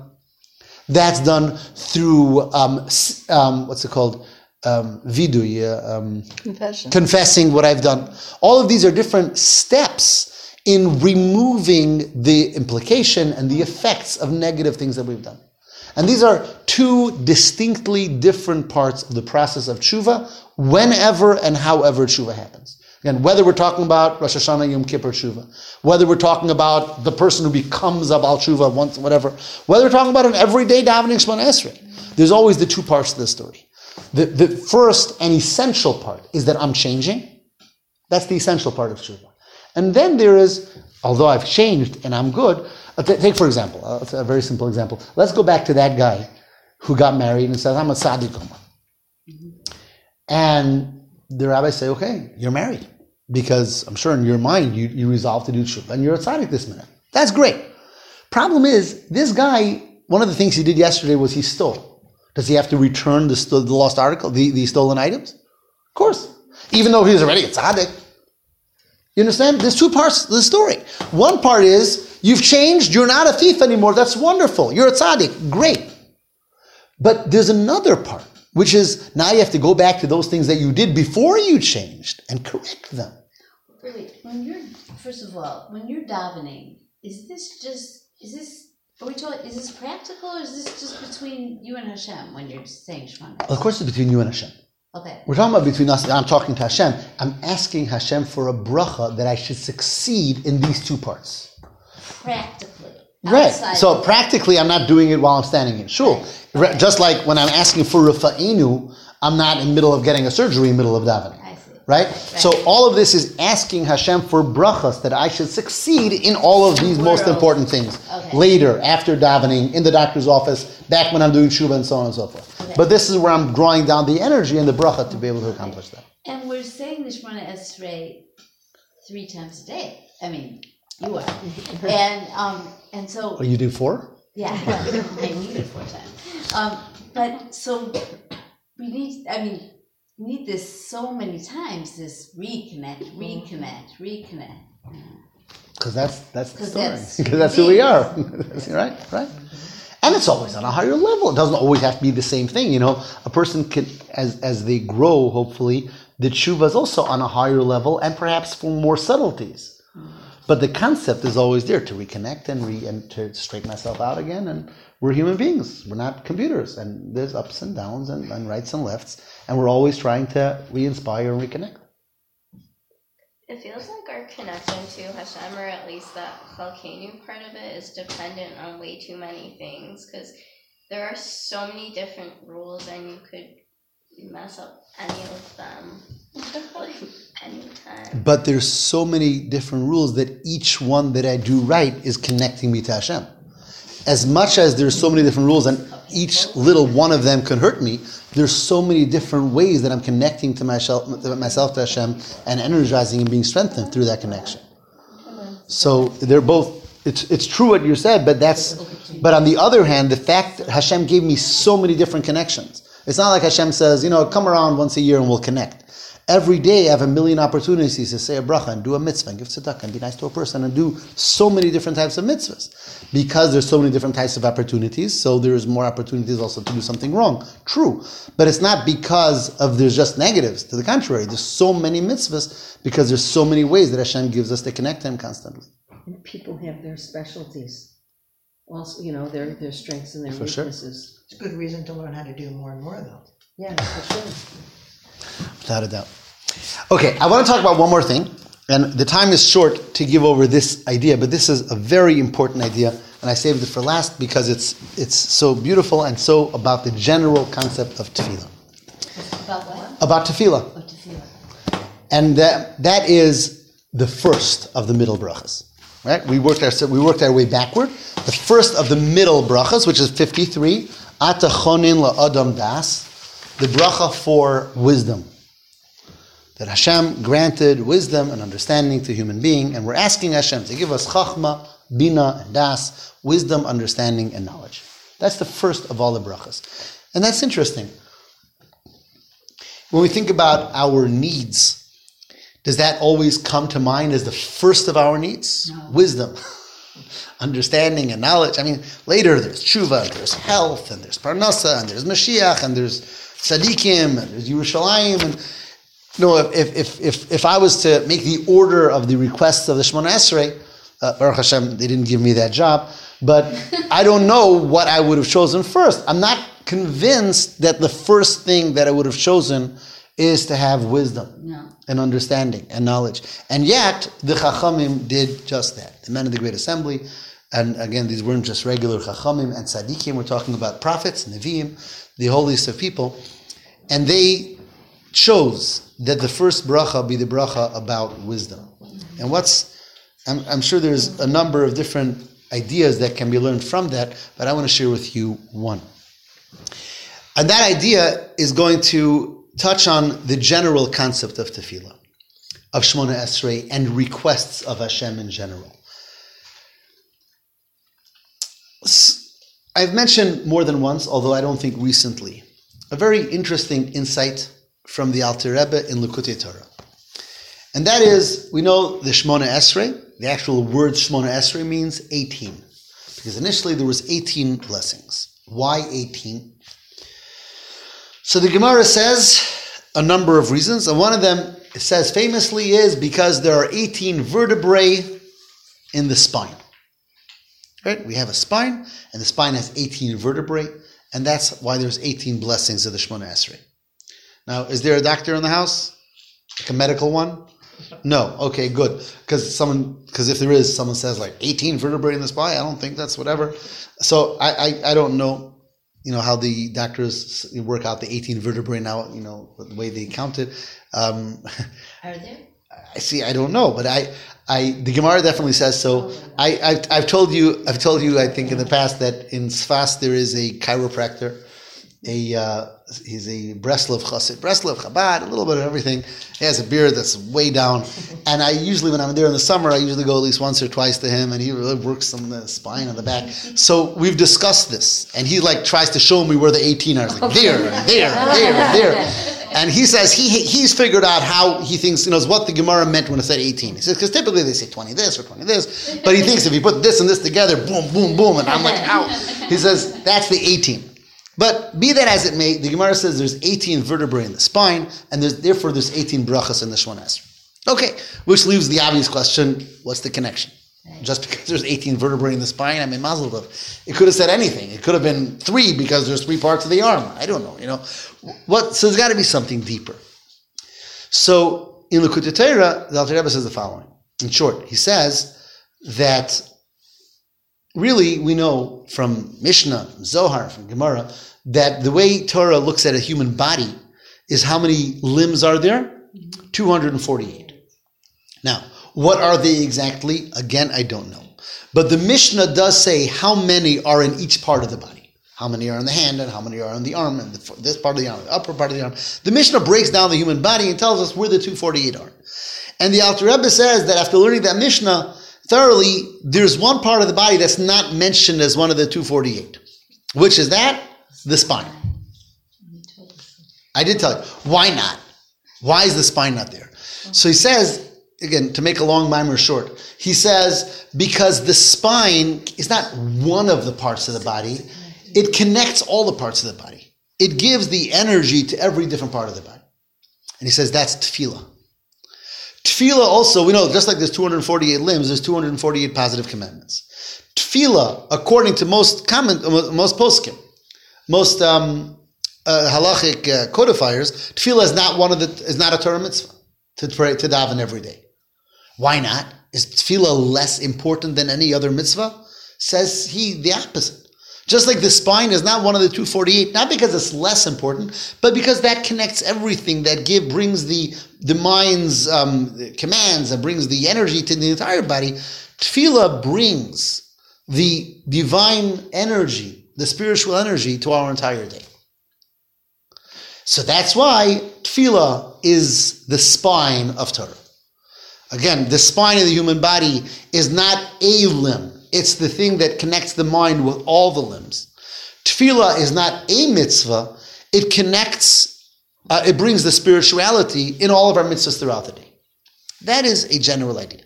That's done through, um, um, what's it called? Um, vidui, uh, um, Confession. confessing what I've done. All of these are different steps in removing the implication and the effects of negative things that we've done. And these are two distinctly different parts of the process of tshuva, whenever and however tshuva happens. Again, whether we're talking about Rosh Hashanah Yom Kippur tshuva, whether we're talking about the person who becomes a Baal tshuva once, whatever, whether we're talking about an everyday davening Shemona Esrei, there's always the two parts of the story. The, the first and essential part is that I'm changing. That's the essential part of tshuva. And then there is, although I've changed and I'm good, uh, take for example, uh, a very simple example. Let's go back to that guy who got married and says, I'm a tzaddik And the rabbis say, okay, you're married. Because I'm sure in your mind you, you resolve to do tshuva and you're a tzaddik this minute. That's great. Problem is, this guy, one of the things he did yesterday was he stole. Does he have to return the, sto- the lost article, the, the stolen items? Of course. Even though he's already a tzaddik. You understand? There's two parts to the story. One part is you've changed, you're not a thief anymore. That's wonderful. You're a tzaddik. Great. But there's another part, which is now you have to go back to those things that you did before you changed and correct them. Wait, when you're first of all, when you're davening, is this just is this are we talking is this practical or is this just between you and Hashem when you're saying Shema? Of course, it's between you and Hashem. Okay. We're talking about between us. I'm talking to Hashem. I'm asking Hashem for a bracha that I should succeed in these two parts. Practically. Right. So practically, I'm not doing it while I'm standing in shul. Right. Just like when I'm asking for rafa'inu, I'm not in the middle of getting a surgery in the middle of davening. I see. Right? So all of this is asking Hashem for brachas that I should succeed in all of these most important things. Okay. Later, after davening, in the doctor's office, back when I'm doing shuva and so on and so forth. Okay. But this is where I'm drawing down the energy and the bracha to be able to accomplish that. And we're saying the Shemona Esrei three times a day. I mean, you are. and um and so Oh, you do four? Yeah, I need it four times. Um, but so we need. I mean, need this so many times. This reconnect, reconnect, reconnect. Because that's that's the story. Because that's who we are. Right, right. And it's always on a higher level. It doesn't always have to be the same thing. You know, a person can, as as they grow, hopefully, the tshuva is also on a higher level, and perhaps for more subtleties. But the concept is always there to reconnect and re and to straighten myself out again. And we're human beings. We're not computers. And there's ups and downs and, and rights and lefts. And we're always trying to re-inspire and reconnect. It feels like our connection to Hashem, or at least that Chalkenu part of it, is dependent on way too many things because there are so many different rules, and you could mess up any of them like anytime. But there's so many different rules that each one that I do right is connecting me to Hashem. As much as there's so many different rules and each little one of them can hurt me, there's so many different ways that I'm connecting to myself, myself to Hashem and energizing and being strengthened through that connection. So they're both. It's it's true what you said, but that's. But on the other hand, the fact that Hashem gave me so many different connections. It's not like Hashem says, you know, come around once a year and we'll connect. Every day I have a million opportunities to say a bracha and do a mitzvah and give tzedakah and be nice to a person and do so many different types of mitzvahs. Because there's so many different types of opportunities, so there's more opportunities also to do something wrong. True. But it's not because of there's just negatives. To the contrary, there's so many mitzvahs because there's so many ways that Hashem gives us to connect to Him constantly. And people have their specialties. Also, you know, their, their strengths and their For sure. weaknesses. It's a good reason to learn how to do more and more, though. Yeah, for sure. Without a doubt. Okay, I want to talk about one more thing, and the time is short to give over this idea, but this is a very important idea, and I saved it for last because it's it's so beautiful and so about the general concept of tefillah. About what? About tefillah, to feel. and that that is the first of the middle brachas. Right? We worked our we worked our way backward. The first of the middle brachas, which is fifty three, ata chonin la adam das, the bracha for wisdom. That Hashem granted wisdom and understanding to human being, and we're asking Hashem to give us chachma, bina, and das, wisdom, understanding, and knowledge. That's the first of all the brachas, and that's interesting. when we think about our needs, does that always come to mind as the first of our needs? No. Wisdom, understanding, and knowledge. I mean, later there's tshuva, there's health, and there's parnasa, and there's Mashiach, and there's tzaddikim, and there's Yerushalayim, and you know, if, if, if, if I was to make the order of the requests of the Shemona Esrei, uh, Baruch Hashem, they didn't give me that job, but I don't know what I would have chosen first. I'm not convinced that the first thing that I would have chosen is to have wisdom No. and understanding and knowledge. And yet, the Chachamim did just that. The men of the Great Assembly, and again, these weren't just regular Chachamim and Tzaddikim, we're talking about prophets, Nevi'im, the holiest of people, and they chose that the first bracha be the bracha about wisdom. And what's, I'm, I'm sure there's a number of different ideas that can be learned from that, but I want to share with you one. And that idea is going to touch on the general concept of tefillah, of Shemona Esrei, and requests of Hashem in general. I've mentioned more than once, although I don't think recently, a very interesting insight from the Alter Rebbe in Likutei Torah. And that is, we know the Shemona Esrei, the actual word Shemona Esrei means 18. Because initially there was 18 blessings. Why 18? So the Gemara says a number of reasons, and one of them it says famously is because there are 18 vertebrae in the spine. Right? We have a spine, and the spine has 18 vertebrae, and that's why there's 18 blessings of the Shemona Esrei. Now, is there a doctor in the house? Like a medical one? No. Okay, good. Because someone, because if there is, someone says like 18 vertebrae in the spine. I don't think that's whatever. So I, I, I don't know, you know, how the doctors work out the 18 vertebrae now. You know, the way they count it. Um, Are there? I see. I don't know, but I, I, the Gemara definitely says so. I, I've, I've told you, I've told you, I think in the past that in Sfas there is a chiropractor, a uh, he's a Breslov Chassid, Breslov Chabad, a little bit of everything. He has a beard that's way down, and I usually when I'm there in the summer, I usually go at least once or twice to him, and he really works on the spine and the back. So we've discussed this, and he like tries to show me where the 18 are. Like there, there, there, there. And he says he he's figured out how he thinks, you know, what the Gemara meant when it said 18. He says, because typically they say 20 this or 20 this, but he thinks if you put this and this together, boom, boom, boom, and I'm like, ow. He says, that's the 18. But be that as it may, the Gemara says there's 18 vertebrae in the spine, and there's, therefore there's 18 brachas in the Shemona Esrei. Okay, which leaves the obvious question, what's the connection? Just because there's 18 vertebrae in the spine, I mean, mazel tov. It could have said anything. It could have been three because there's three parts of the arm. I don't know, you know. What, so there's got to be something deeper. So in Likutei Torah, the Alter Rebbe says the following. In short, he says that really we know from Mishnah, from Zohar, from Gemara, that the way Torah looks at a human body is how many limbs are there? 248. Now, what are they exactly? Again, I don't know. But the Mishnah does say how many are in each part of the body. How many are on the hand and how many are on the arm and the, this part of the arm, the upper part of the arm. The Mishnah breaks down the human body and tells us where the 248 are. And the Alter Rebbe says that after learning that Mishnah thoroughly, there's one part of the body that's not mentioned as one of the 248. Which is that? The spine. I did tell you. Why not? Why is the spine not there? So he says, again, to make a long mimer short, he says, because the spine is not one of the parts of the body, it connects all the parts of the body. It gives the energy to every different part of the body. And he says that's tefillah. Tefillah also, we know, just like there's 248 limbs, there's 248 positive commandments. Tefillah, according to most comment, most poskim, most um, uh, halachic uh, codifiers, tefillah is not one of the is not a Torah mitzvah to pray to daven every day. Why not? Is tefillah less important than any other mitzvah? Says he the opposite. Just like the spine is not one of the 248, not because it's less important, but because that connects everything that give brings the the mind's um, commands and brings the energy to the entire body. Tefillah brings the divine energy, the spiritual energy to our entire day. So that's why tefillah is the spine of Torah. Again, the spine of the human body is not a limb. It's the thing that connects the mind with all the limbs. Tefillah is not a mitzvah. It connects uh, it brings the spirituality in all of our mitzvahs throughout the day. That is a general idea.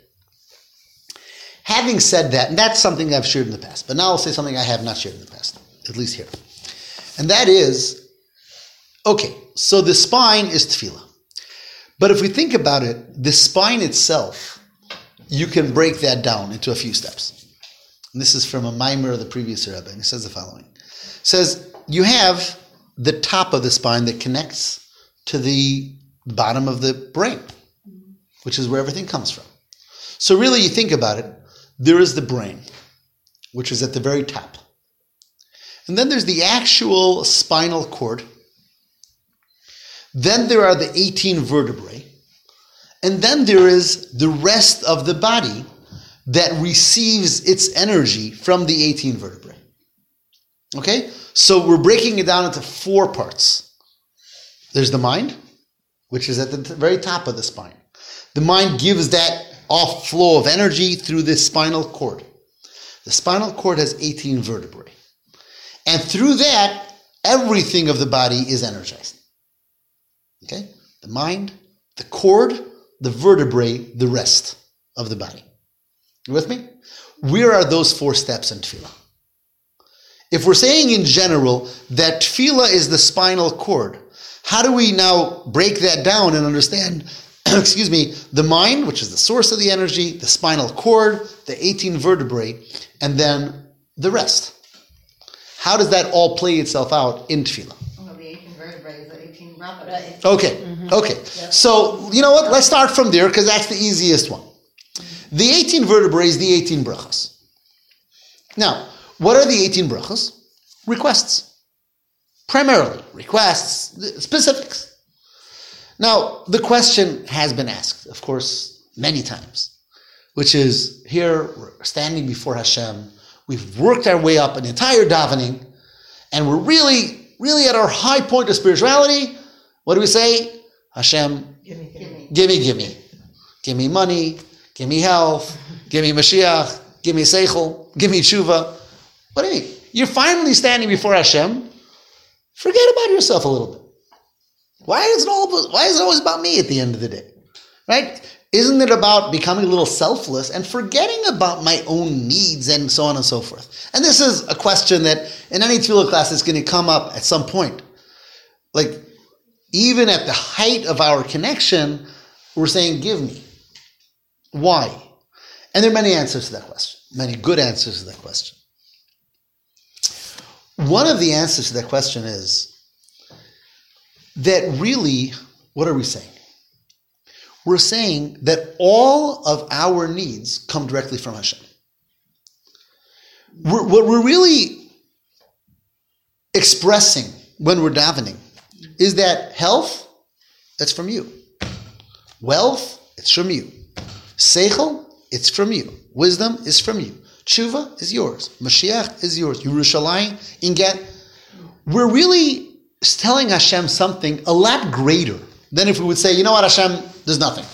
Having said that, and that's something I've shared in the past, but now I'll say something I have not shared in the past, at least here. And that is okay, so the spine is tefillah. But if we think about it, the spine itself, you can break that down into a few steps. And this is from a mimer of the previous Rebbe, he says the following. It says, you have the top of the spine that connects to the bottom of the brain, which is where everything comes from. So really, you think about it, there is the brain, which is at the very top. And then there's the actual spinal cord. Then there are the 18 vertebrae. And then there is the rest of the body that receives its energy from the 18 vertebrae. Okay? So we're breaking it down into four parts. There's the mind, which is at the very top of the spine. The mind gives that off flow of energy through the spinal cord. The spinal cord has 18 vertebrae. And through that, everything of the body is energized. Okay? The mind, the cord, the vertebrae, the rest of the body. You with me? Where are those four steps in tefillah? If we're saying in general that tefillah is the spinal cord, how do we now break that down and understand, excuse me, the mind, which is the source of the energy, the spinal cord, the 18 vertebrae, and then the rest? How does that all play itself out in tefillah? Well, the 18 vertebrae is the 18 rabbis. Right. Okay, okay. Mm-hmm. So, you know what? Let's start from there because that's the easiest one. The 18 vertebrae is the 18 brachas. Now, what are the 18 brachas? Requests. Primarily, requests, specifics. Now, the question has been asked, of course, many times, which is here, we're standing before Hashem, we've worked our way up an entire davening, and we're really, really at our high point of spirituality. What do we say? Hashem, Give me, give me. give me, give me. Give me money, give me health, give me Mashiach, give me Seichel, give me Tshuva. What do you mean? You're finally standing before Hashem. Forget about yourself a little bit. Why is it all why is it always about me at the end of the day? Right? Isn't it about becoming a little selfless and forgetting about my own needs and so on and so forth? And this is a question that in any tefillah class is going to come up at some point. Like, even at the height of our connection, we're saying, Give me. Why? And there are many answers to that question, many good answers to that question. One of the answers to that question is that really, what are we saying? We're saying that all of our needs come directly from Hashem. We're, what we're really expressing when we're davening is that health, that's from you. Wealth, it's from you. Seichel, it's from you. Wisdom is from you. Tshuva is yours. Mashiach is yours. Yerushalayim, Ingat. We're really telling Hashem something a lot greater than if we would say, you know what, Hashem, there's nothing.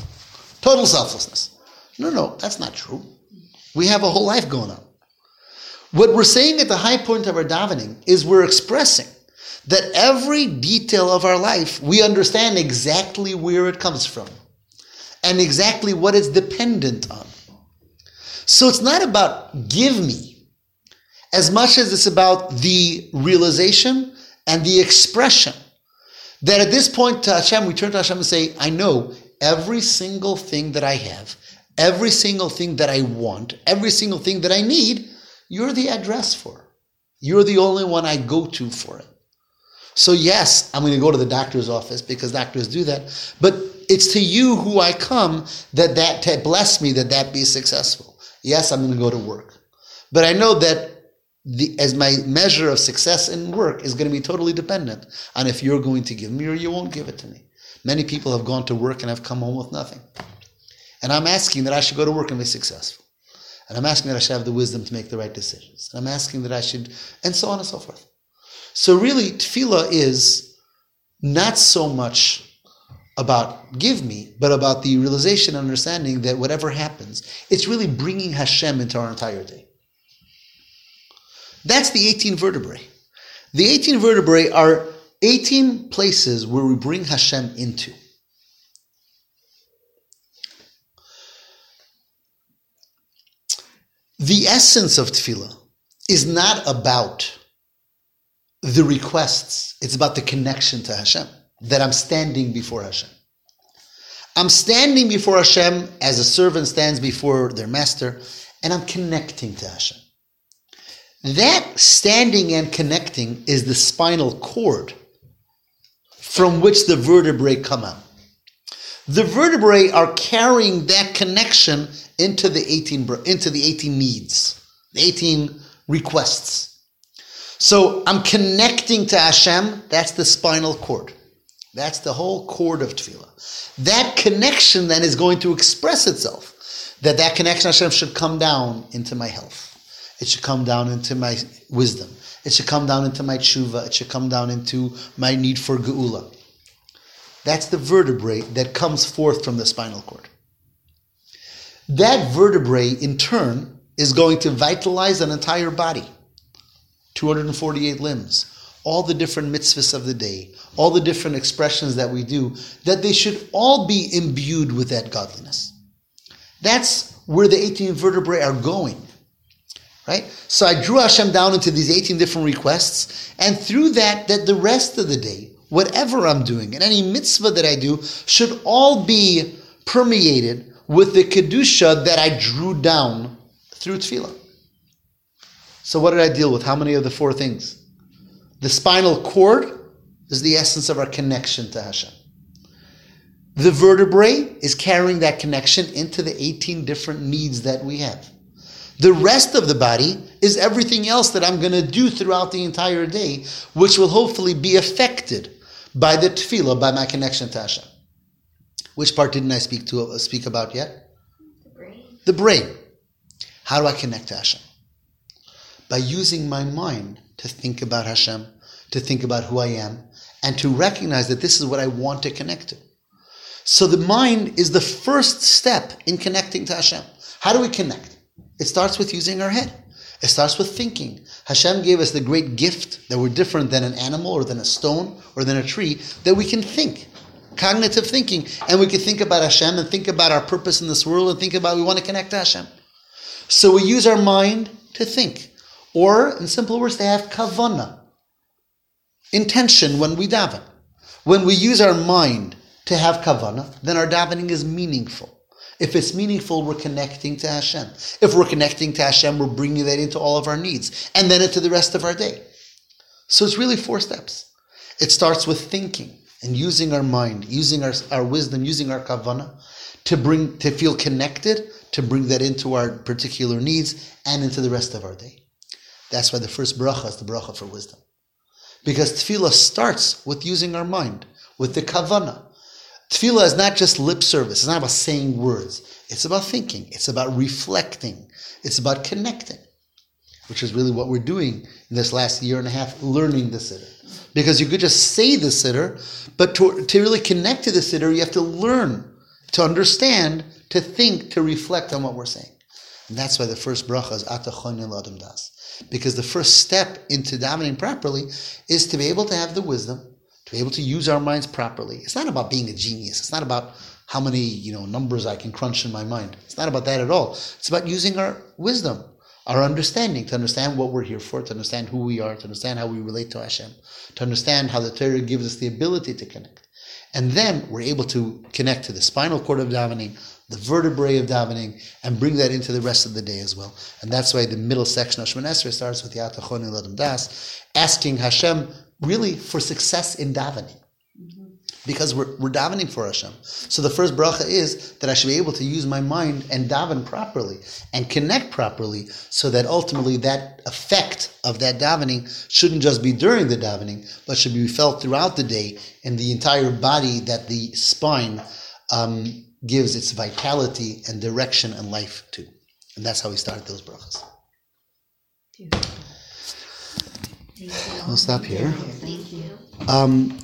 Total selflessness. No, no, that's not true. We have a whole life going on. What we're saying at the high point of our davening is we're expressing that every detail of our life, we understand exactly where it comes from and exactly what it's dependent on. So it's not about give me as much as it's about the realization and the expression that at this point to Hashem, we turn to Hashem and say, I know every single thing that I have, every single thing that I want, every single thing that I need, you're the address for. You're the only one I go to for it. So, yes, I'm going to go to the doctor's office because doctors do that. But it's to you who I come that that to bless me that that be successful. Yes, I'm going to go to work, but I know that the, as my measure of success in work is going to be totally dependent on if you're going to give me or you won't give it to me. Many people have gone to work and have come home with nothing, and I'm asking that I should go to work and be successful. And I'm asking that I should have the wisdom to make the right decisions. And I'm asking that I should, and so on and so forth. So really, tefillah is not so much about give me, but about the realization and understanding that whatever happens, it's really bringing Hashem into our entire day. That's the 18 vertebrae. The 18 vertebrae are 18 places where we bring Hashem into. The essence of tefillah is not about the requests, it's about the connection to Hashem, that I'm standing before Hashem. I'm standing before Hashem as a servant stands before their master, and I'm connecting to Hashem. That standing and connecting is the spinal cord from which the vertebrae come out. The vertebrae are carrying that connection into the 18 into the 18 needs, the 18 requests. So I'm connecting to Hashem, that's the spinal cord. That's the whole cord of tefillah. That connection then is going to express itself. That that connection Hashem should come down into my health. It should come down into my wisdom. It should come down into my tshuva. It should come down into my need for geula. That's the vertebrae that comes forth from the spinal cord. That vertebrae, in turn, is going to vitalize an entire body 248 limbs, all the different mitzvahs of the day, all the different expressions that we do, that they should all be imbued with that godliness. That's where the 18 vertebrae are going. Right? So I drew Hashem down into these 18 different requests, and through that, that the rest of the day, whatever I'm doing, and any mitzvah that I do, should all be permeated with the kedusha that I drew down through tefillah. So what did I deal with? How many of the four things? The spinal cord is the essence of our connection to Hashem. The vertebrae is carrying that connection into the 18 different needs that we have. The rest of the body is everything else that I'm going to do throughout the entire day, which will hopefully be affected by the tefillah, by my connection to Hashem. Which part didn't I speak to uh, speak about yet? The brain. The brain. How do I connect to Hashem? By using my mind to think about Hashem, to think about who I am, and to recognize that this is what I want to connect to. So the mind is the first step in connecting to Hashem. How do we connect? It starts with using our head. It starts with thinking. Hashem gave us the great gift that we're different than an animal or than a stone or than a tree, that we can think. Cognitive thinking. And we can think about Hashem and think about our purpose in this world and think about we want to connect to Hashem. So we use our mind to think. Or, in simple words, they have kavana, intention when we daven. When we use our mind to have kavana, then our davening is meaningful. If it's meaningful, we're connecting to Hashem. If we're connecting to Hashem, we're bringing that into all of our needs and then into the rest of our day. So it's really four steps. It starts with thinking and using our mind, using our, our wisdom, using our kavana to bring to feel connected, to bring that into our particular needs and into the rest of our day. That's why the first bracha is the bracha for wisdom. Because tefillah starts with using our mind, with the kavana. Tefillah is not just lip service. It's not about saying words. It's about thinking. It's about reflecting. It's about connecting, which is really what we're doing in this last year and a half, learning the siddur. Because you could just say the siddur, but to, to really connect to the siddur, you have to learn, to understand, to think, to reflect on what we're saying. And that's why the first bracha is Atachon Adam Das. Because the first step into davening properly is to be able to have the wisdom, to be able to use our minds properly. It's not about being a genius. It's not about how many you know numbers I can crunch in my mind. It's not about that at all. It's about using our wisdom, our understanding, to understand what we're here for, to understand who we are, to understand how we relate to Hashem, to understand how the Torah gives us the ability to connect. And then we're able to connect to the spinal cord of davening, the vertebrae of davening, and bring that into the rest of the day as well. And that's why the middle section of Shemon Esrei starts with Yatachon Ladam Das, asking Hashem really for success in davening. Because we're, we're davening for Hashem. So the first bracha is that I should be able to use my mind and daven properly and connect properly so that ultimately that effect of that davening shouldn't just be during the davening, but should be felt throughout the day in the entire body that the spine um, gives its vitality and direction and life to. And that's how we started those brachas. We'll stop here. Thank you. Um,